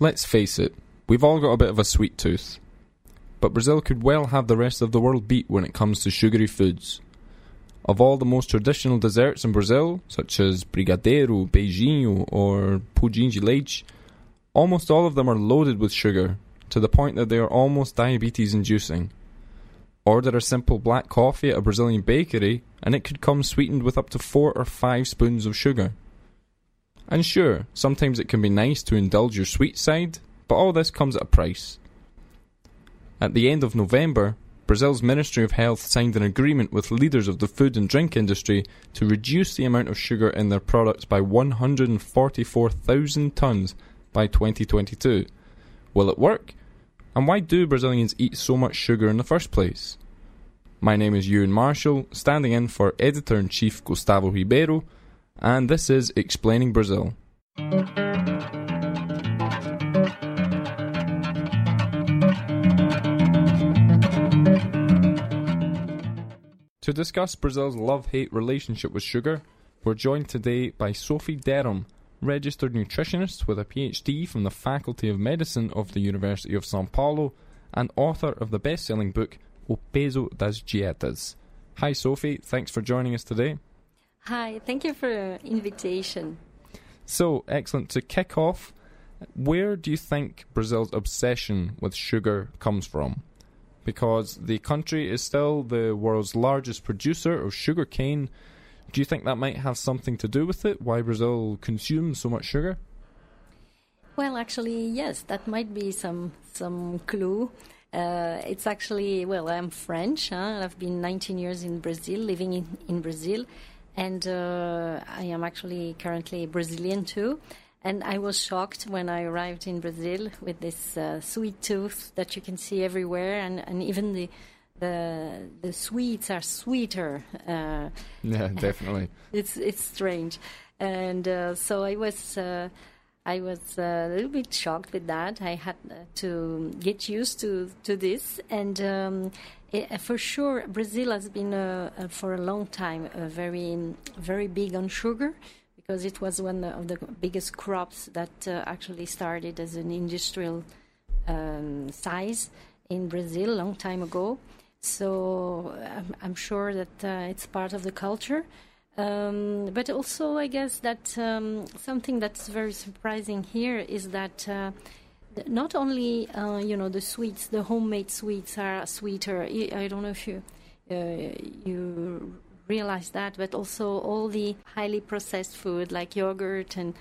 Let's face it, we've all got a bit of a sweet tooth. But Brazil could well have the rest of the world beat when it comes to sugary foods. Of all the most traditional desserts in Brazil, such as brigadeiro, beijinho, or pudim de leite, almost all of them are loaded with sugar, to the point that they are almost diabetes inducing. Order a simple black coffee at a Brazilian bakery, and it could come sweetened with up to four or five spoons of sugar. And sure, sometimes it can be nice to indulge your sweet side, but all this comes at a price. At the end of November, Brazil's Ministry of Health signed an agreement with leaders of the food and drink industry to reduce the amount of sugar in their products by 144,000 tonnes by 2022. Will it work? And why do Brazilians eat so much sugar in the first place? My name is Euan Marshall, standing in for Editor in Chief Gustavo Ribeiro, and this is Explaining Brazil. To discuss Brazil's love hate relationship with sugar, we're joined today by Sophie Deram, registered nutritionist with a PhD from the Faculty of Medicine of the University of Sao Paulo and author of the best selling book O Peso das Dietas. Hi, Sophie. Thanks for joining us today. Hi, thank you for the invitation. So, excellent. To kick off, where do you think Brazil's obsession with sugar comes from? Because the country is still the world's largest producer of sugar cane. Do you think that might have something to do with it? Why Brazil consumes so much sugar? Well, actually, yes, that might be some some clue. Uh, it's actually well, I'm French. Huh? I've been 19 years in Brazil, living in, in Brazil, and uh, I am actually currently Brazilian too. And I was shocked when I arrived in Brazil with this uh, sweet tooth that you can see everywhere, and, and even the the the sweets are sweeter. Uh, yeah, definitely. it's it's strange, and uh, so I was. I was a little bit shocked with that. I had to get used to, to this, and um, it, for sure, Brazil has been uh, uh, for a long time uh, very very big on sugar because it was one of the biggest crops that uh, actually started as an industrial um, size in Brazil a long time ago. So I'm, I'm sure that uh, it's part of the culture. Um, but also, I guess that um, something that's very surprising here is that uh, not only uh, you know the sweets, the homemade sweets are sweeter. I don't know if you uh, you realize that, but also all the highly processed food like yogurt and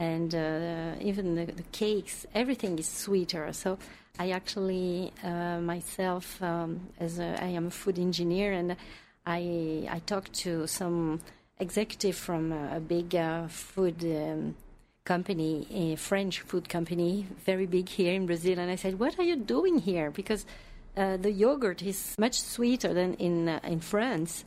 and uh, even the, the, cakes, everything is sweeter. So I actually uh, myself, um, as a, I am a food engineer, and I I talked to some executive from a, a big uh, food um, company, a French food company, very big here in Brazil, and I said, "What are you doing here?" Because uh, the yogurt is much sweeter than in uh, in France,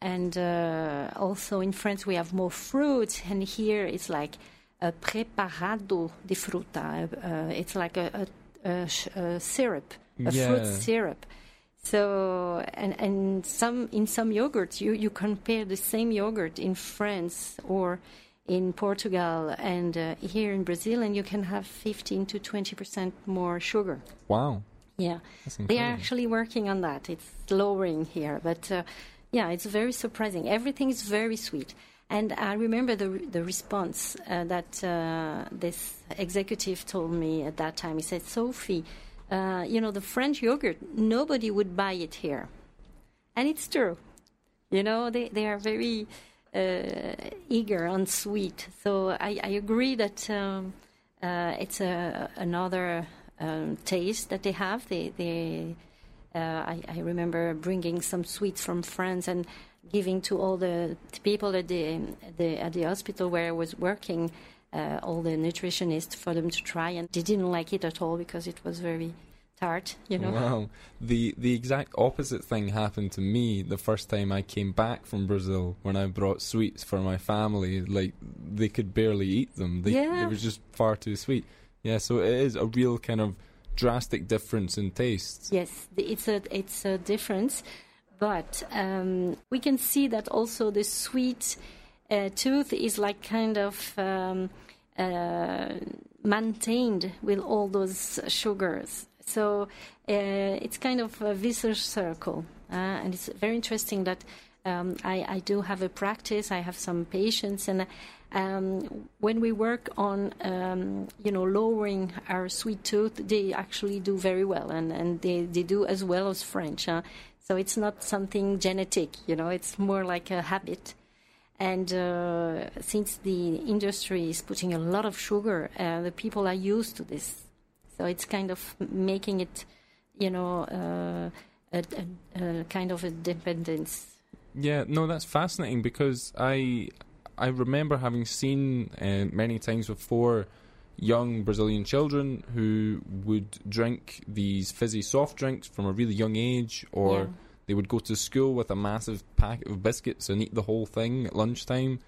and uh, also in France we have more fruits, and here it's like a preparado de fruta. Uh, it's like a, a, a syrup, a Yeah. fruit syrup. So and and some in some yogurts you, you compare the same yogurt in France or in Portugal and uh, here in Brazil and you can have 15 to 20 percent more sugar. Wow. Yeah, they are actually working on that. It's lowering here, but uh, yeah, it's very surprising. Everything is very sweet. And I remember the the response uh, that uh, this executive told me at that time. He said, "Sophie, uh, you know the French yogurt. Nobody would buy it here, and it's true. You know they they are very uh, eager on sweet. So I, I agree that um, uh, it's a, another um, taste that they have. They they uh, I, I remember bringing some sweets from France and giving to all the people at the, the at the hospital where I was working, uh, all the nutritionists for them to try, and they didn't like it at all because it was very tart, you know. Wow. The the exact opposite thing happened to me the first time I came back from Brazil when I brought sweets for my family. Like they could barely eat them. They, Yeah. they were just far too sweet. Yeah, so it is a real kind of drastic difference in tastes. Yes, it's a it's a difference, but um, we can see that also the sweet uh, tooth is like kind of um, uh, maintained with all those sugars. So uh, it's kind of a vicious circle, uh, and it's very interesting that um, I, I, do have a practice. I have some patients, and um, when we work on um, you know lowering our sweet tooth, they actually do very well, and, and they, they do as well as French. Huh? So it's not something genetic, you know. It's more like a habit. And uh, since the industry is putting a lot of sugar, uh, the people are used to this. So it's kind of making it, you know, uh, a, a, a, kind of a dependence. Yeah, no, that's fascinating because I I remember having seen uh, many times before young Brazilian children who would drink these fizzy soft drinks from a really young age, or yeah. they would go to school with a massive packet of biscuits and eat the whole thing at lunchtime.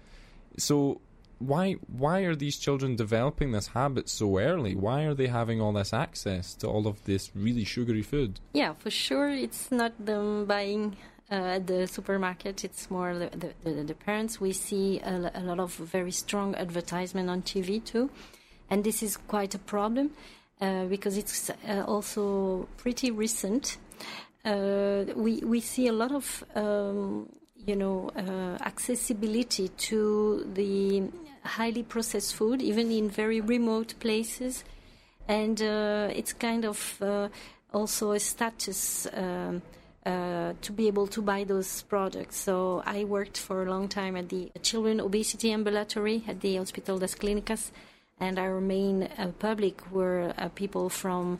So why why are these children developing this habit so early? Why are they having all this access to all of this really sugary food? Yeah, for sure, it's not them buying uh, at the supermarket. It's more the, the, the parents. We see a, a, lot of very strong advertisement on TV too, and this is quite a problem uh, because it's uh, also pretty recent. Uh, we we see a lot of um, you know uh, accessibility to the highly processed food, even in very remote places, and uh, it's kind of also a status. Um, uh, to be able to buy those products. So I worked for a long time at the Children Obesity Ambulatory at the Hospital das Clínicas, and our main uh, public were uh, people from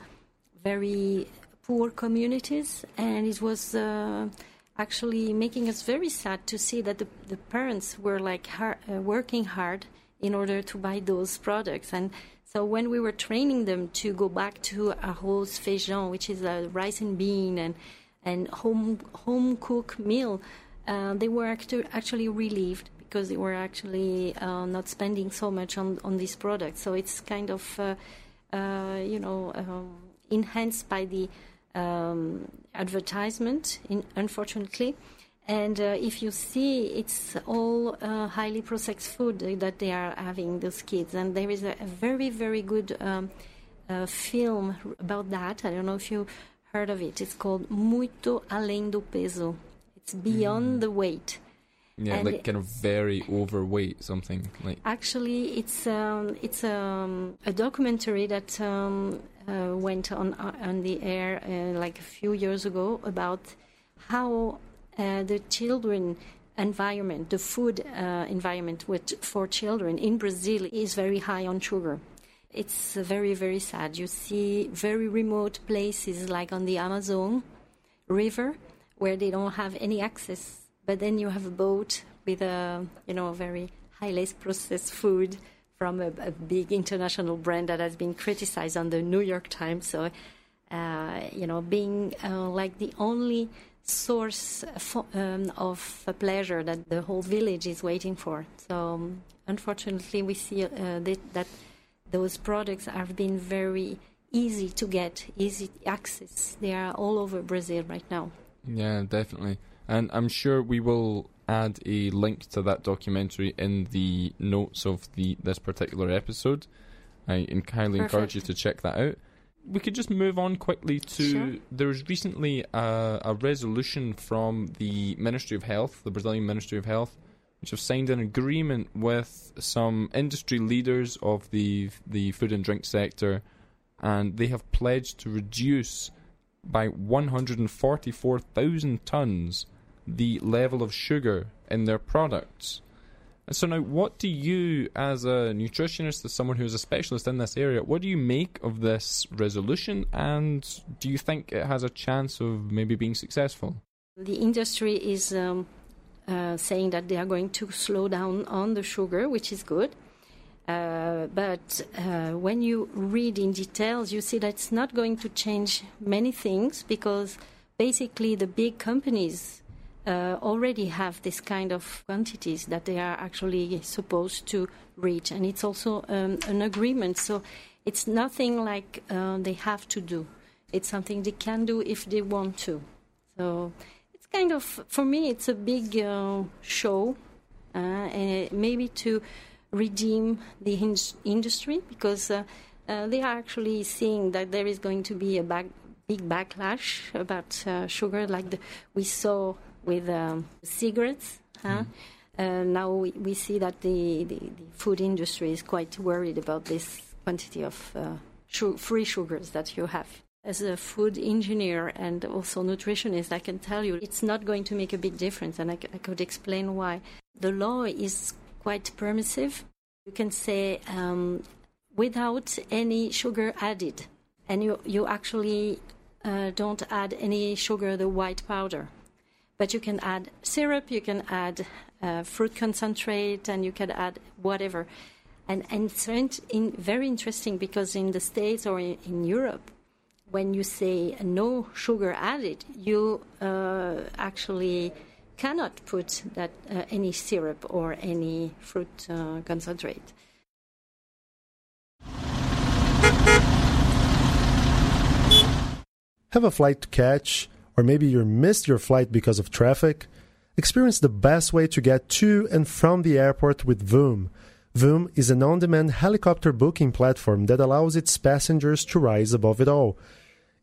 very poor communities, and it was uh, actually making us very sad to see that the, the parents were like hard, uh, working hard in order to buy those products and so when we were training them to go back to a arroz feijão, which is a rice and bean, and and home home cooked meal, uh, they were actu- actually relieved because they were actually uh, not spending so much on on these products. So it's kind of uh, uh you know um, enhanced by the um, advertisement, in, unfortunately. And uh, if you see, it's all uh, highly processed food that they are having, those kids. And there is a, a very, very good um, film about that. I don't know if you heard of it. It's called Muito Além do Peso. It's beyond mm. the weight. Yeah, and like kind of very overweight, something like. Actually, it's um, it's um, a documentary that um, uh, went on uh, on the air uh, like a few years ago about how uh, the children environment, the food uh, environment with, for children in Brazil is very high on sugar it's very, very sad. You see very remote places like on the Amazon River where they don't have any access, but then you have a boat with a, you know, very highly processed food from a, a, big international brand that has been criticized on the New York Times. So, uh, you know, being uh, like the only source for, um, of pleasure that the whole village is waiting for. So, um, unfortunately, we see uh, that, that those products have been very easy to get, easy access. They are all over Brazil right now. Yeah, definitely. And I'm sure we will add a link to that documentary in the notes of the this particular episode. I highly Perfect. encourage you to check that out. We could just move on quickly to sure. there was recently a, a resolution from the Ministry of Health, the Brazilian Ministry of Health, which have signed an agreement with some industry leaders of the the food and drink sector, and they have pledged to reduce by 144,000 tons the level of sugar in their products. And so now, what do you, as a nutritionist, as someone who's a specialist in this area, what do you make of this resolution, and do you think it has a chance of maybe being successful? The industry is um, uh, saying that they are going to slow down on the sugar, which is good. Uh, but uh, when you read in details, you see that it's not going to change many things because basically the big companies uh, already have this kind of quantities that they are actually supposed to reach, and it's also um, an agreement. So it's nothing like uh, they have to do. It's something they can do if they want to. So it's kind of, for me, it's a big uh, show, uh, and maybe to redeem the in- industry because uh, uh, they are actually seeing that there is going to be a back, big backlash about uh, sugar, like the, we saw with um, cigarettes. Huh? Uh, now we, we see that the, the, the food industry is quite worried about this quantity of uh, su- free sugars that you have. As a food engineer and also nutritionist, I can tell you it's not going to make a big difference, and I, c- I could explain why. The law is quite permissive. You can say um, without any sugar added, and you, you actually uh, don't add any sugar, the white powder. But you can add syrup, you can add uh, fruit concentrate, and you can add whatever. And, and it's very, in, very interesting because in the States or in, in Europe, when you say no sugar added, you uh, actually cannot put that uh, any syrup or any fruit uh, concentrate. Have a flight to catch, or maybe you missed your flight because of traffic? Experience the best way to get to and from the airport with Voom. Voom is an on demand helicopter booking platform that allows its passengers to rise above it all.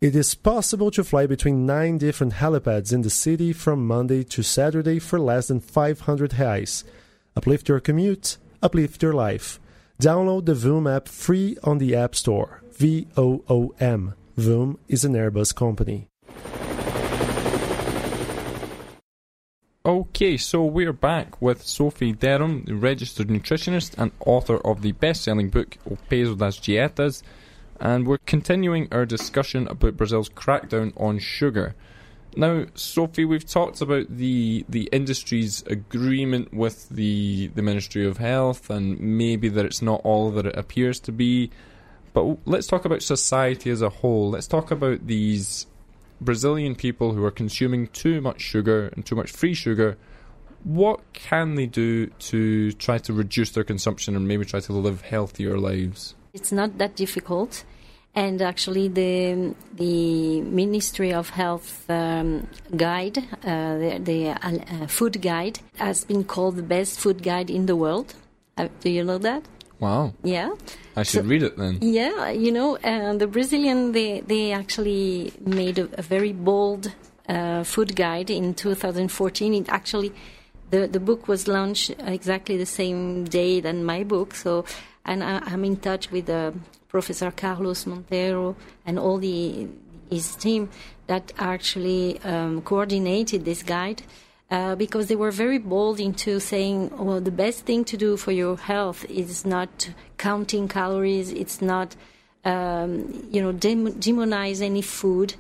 It is possible to fly between nine different helipads in the city from Monday to Saturday for less than 500 reais. Uplift your commute, uplift your life. Download the Voom app free on the App Store. V O O M. Voom is an Airbus company. Okay, so we're back with Sophie Deram, registered nutritionist and author of the best selling book O Peso das Dietas, and we're continuing our discussion about Brazil's crackdown on sugar. Now, Sophie, we've talked about the the industry's agreement with the the Ministry of Health, and maybe that it's not all that it appears to be. But let's talk about society as a whole. Let's talk about these Brazilian people who are consuming too much sugar and too much free sugar. What can they do to try to reduce their consumption and maybe try to live healthier lives? It's not that difficult. And actually, the the Ministry of Health um, guide, uh, the, the uh, food guide, has been called the best food guide in the world. Uh, do you know that? Wow, Yeah. I should So- read it then. Yeah, you know, uh, the Brazilian they they actually made a, a very bold uh, food guide in 2014. It actually the the book was launched exactly the same day than my book. So, and I, I'm in touch with uh, Professor Carlos Monteiro and all the his team that actually um, coordinated this guide. Uh, because they were very bold into saying, well, the best thing to do for your health is not counting calories, it's not, um, you know, dem- demonize any food,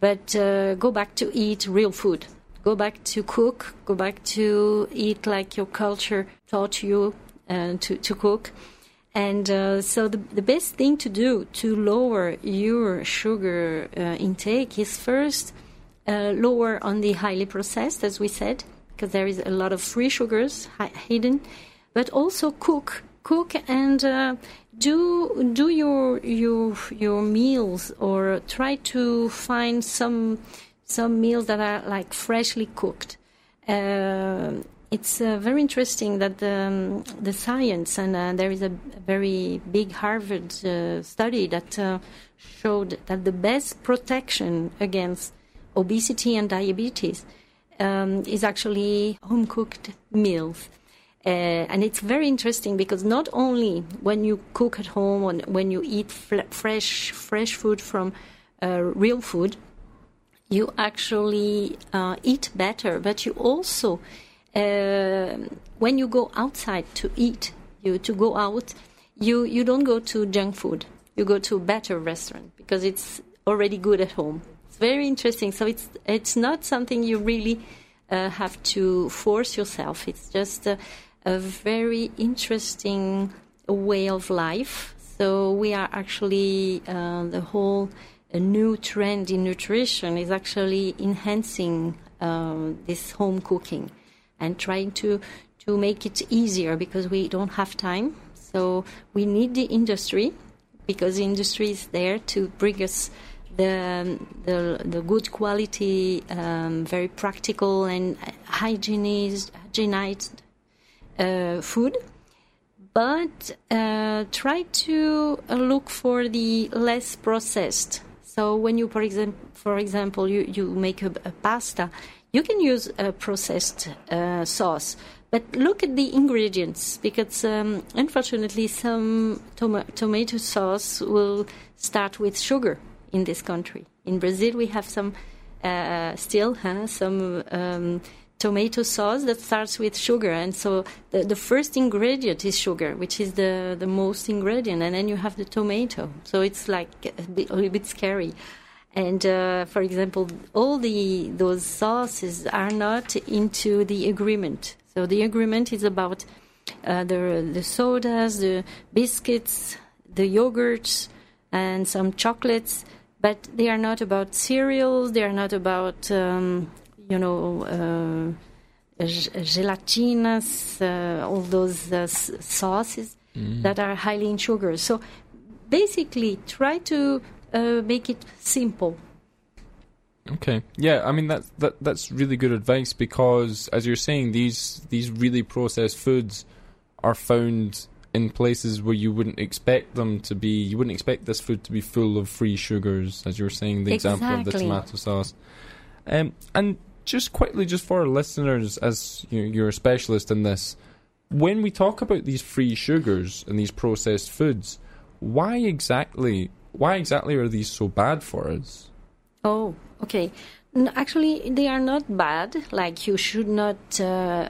but uh, go back to eat real food. Go back to cook, go back to eat like your culture taught you uh, to, to cook. And uh, so the, the best thing to do to lower your sugar uh, intake is first lower on the highly processed, as we said, because there is a lot of free sugars hidden, but also cook, cook and uh, do do your your your meals or try to find some some meals that are like freshly cooked. Uh, it's uh, very interesting that the, um, the science, and uh, there is a very big Harvard uh, study that uh, showed that the best protection against obesity and diabetes um, is actually home cooked meals. Uh, and it's very interesting because not only when you cook at home, and when you eat fresh fresh food from uh, real food, you actually uh, eat better, but you also, uh, when you go outside to eat, you to go out, you you don't go to junk food. You go to a better restaurant because it's already good at home. Very interesting. So it's it's not something you really uh, have to force yourself. It's just a, a very interesting way of life. So we are actually uh, the whole a new trend in nutrition is actually enhancing um, this home cooking and trying to to make it easier because we don't have time. So we need the industry because the industry is there to bring us the the, the good quality, um, very practical and hygienized, hygienized uh, food. but uh, try to uh, look for the less processed. So when you, for example, for example, you, you make a, a pasta, you can use a processed uh, sauce, but look at the ingredients because um, unfortunately some tom- tomato sauce will start with sugar in this country. In Brazil, we have some uh, still huh, some um, tomato sauce that starts with sugar, and so the, the first ingredient is sugar, which is the the most ingredient, and then you have the tomato. So it's like a, bit, a little bit scary. And uh, for example, all the those sauces are not into the agreement. So the agreement is about uh, the the sodas, the biscuits, the yogurts, and some chocolates. But they are not about cereals. They are not about um, you know, uh, gelatinas, uh, all those uh, sauces mm. that are highly in sugar. So basically, try to uh, make it simple. Okay. Yeah, I mean that's that that's really good advice because as you're saying these these really processed foods are found in places where you wouldn't expect them to be you wouldn't expect this food to be full of free sugars as you were saying the exactly. example of the tomato sauce. Um, and just quickly, just for our listeners, as you you're a specialist in this, when we talk about these free sugars and these processed foods, why exactly why exactly are these so bad for us? Oh, okay. No, actually, they are not bad. Like you should not uh,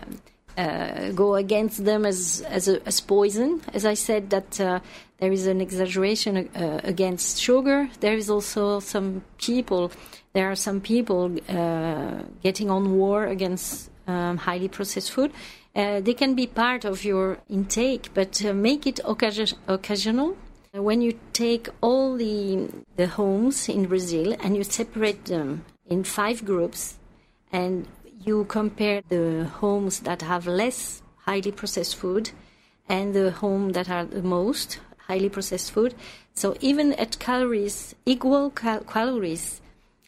uh, go against them as as, a, as poison. As I said, that uh, there is an exaggeration uh, against sugar. There is also some people there are some people uh, getting on war against um, highly processed food. Uh, they can be part of your intake, but uh, make it occasion- occasional. When you take all the the homes in Brazil and you separate them in five groups, and you compare the homes that have less highly processed food and the home that are the most highly processed food. So even at calories, equal cal- calories,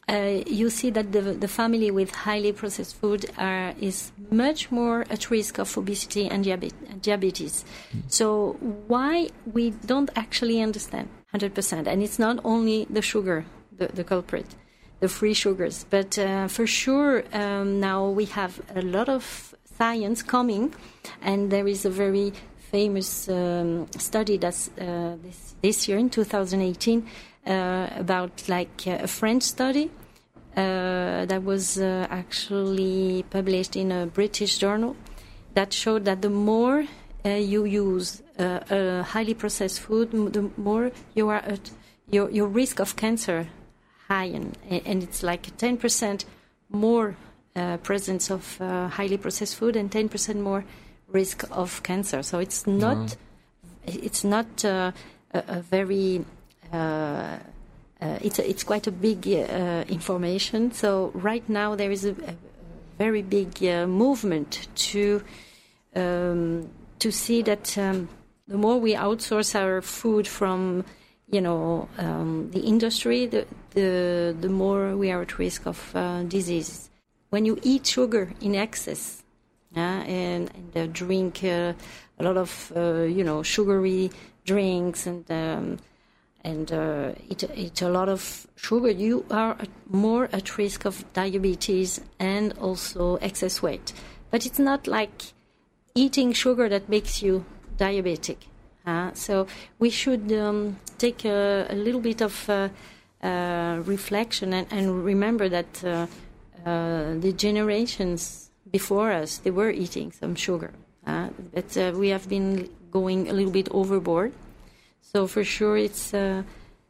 uh, you see that the, the family with highly processed food are, is much more at risk of obesity and diabetes. Mm. So why we don't actually understand 100%. And it's not only the sugar, the, the culprit, the free sugars, but uh, for sure um, now we have a lot of science coming, and there is a very famous um, study that's uh, this, this year in 2018 uh, about like a French study uh, that was uh, actually published in a British journal that showed that the more uh, you use highly processed food, the more you are at your your risk of cancer high, and, and it's like 10% more uh, presence of uh, highly processed food and 10% more risk of cancer. So it's not mm-hmm. it's not a, a, very uh, it's a, it's quite a big uh, information. So right now there is a, a very big uh, movement to um, to see that um, the more we outsource our food from you know um, the industry, the, the the more we are at risk of uh, disease. When you eat sugar in excess uh, and, and uh, drink a lot of you know sugary drinks and um, and uh, eat, eat a lot of sugar, you are more at risk of diabetes and also excess weight. But it's not like eating sugar that makes you diabetic. Uh, so we should um, take a, a, little bit of uh, uh reflection and, and, remember that uh, uh, the generations before us they were eating some sugar, but we have been going a little bit overboard. So for sure, it's uh,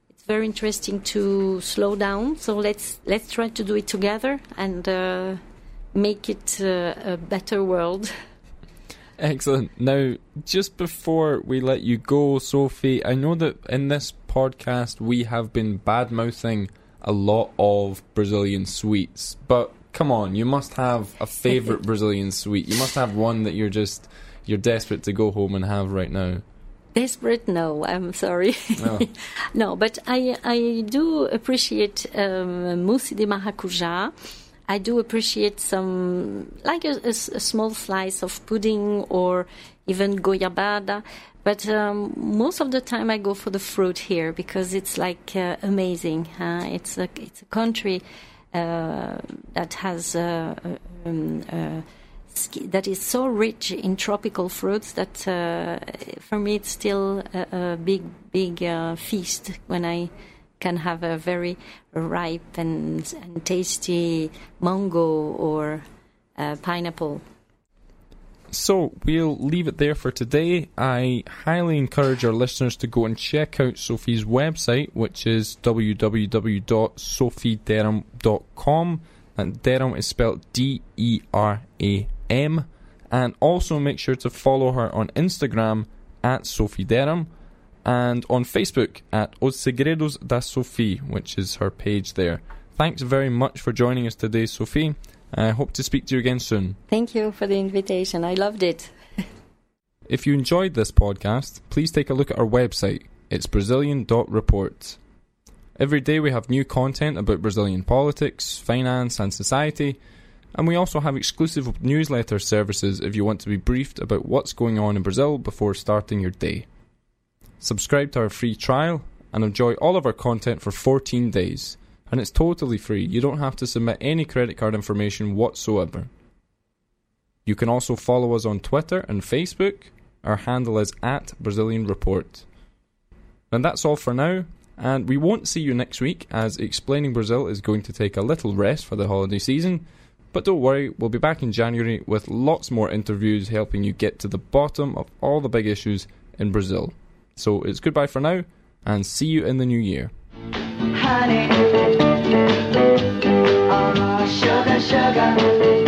it's very interesting to slow down. So let's let's try to do it together and uh, make it uh, a better world. Excellent. Now, just before we let you go, Sophie, I know that in this podcast we have been bad mouthing a lot of Brazilian sweets, but come on, you must have a favorite Brazilian sweet. You must have one that you're just you're desperate to go home and have right now. Desperate? No, I'm sorry. No, no but I I do appreciate um, mousse de maracujá. I do appreciate some, like a, a, a, small slice of pudding or even goiabada. but um, most of the time I go for the fruit here because it's like uh, amazing. Uh, it's a it's a country uh, that has uh, um, uh, that is so rich in tropical fruits that uh, for me it's still a, a big big feast when I can have a very ripe and, and tasty mango or uh, pineapple. So we'll leave it there for today. I highly encourage our listeners to go and check out Sophie's website, which is www.sophiederam.com. And Deram is spelled D E R A M. And also make sure to follow her on Instagram at Sophie Deram and on Facebook at Os Segredos da Sophie, which is her page there. Thanks very much for joining us today, Sophie. I hope to speak to you again soon. Thank you for the invitation. I loved it. if you enjoyed this podcast, please take a look at our website. It's Brazilian.report. Every day we have new content about Brazilian politics, finance, and society, and we also have exclusive newsletter services if you want to be briefed about what's going on in Brazil before starting your day. Subscribe to our free trial and enjoy all of our content for 14 days and it's totally free. You don't have to submit any credit card information whatsoever. You can also follow us on Twitter and Facebook. Our handle is at Brazilian Report. And that's all for now, and we won't see you next week as Explaining Brazil is going to take a little rest for the holiday season. But don't worry, we'll be back in January with lots more interviews helping you get to the bottom of all the big issues in Brazil. So it's goodbye for now, and see you in the new year. Honey. Oh, sugar, sugar.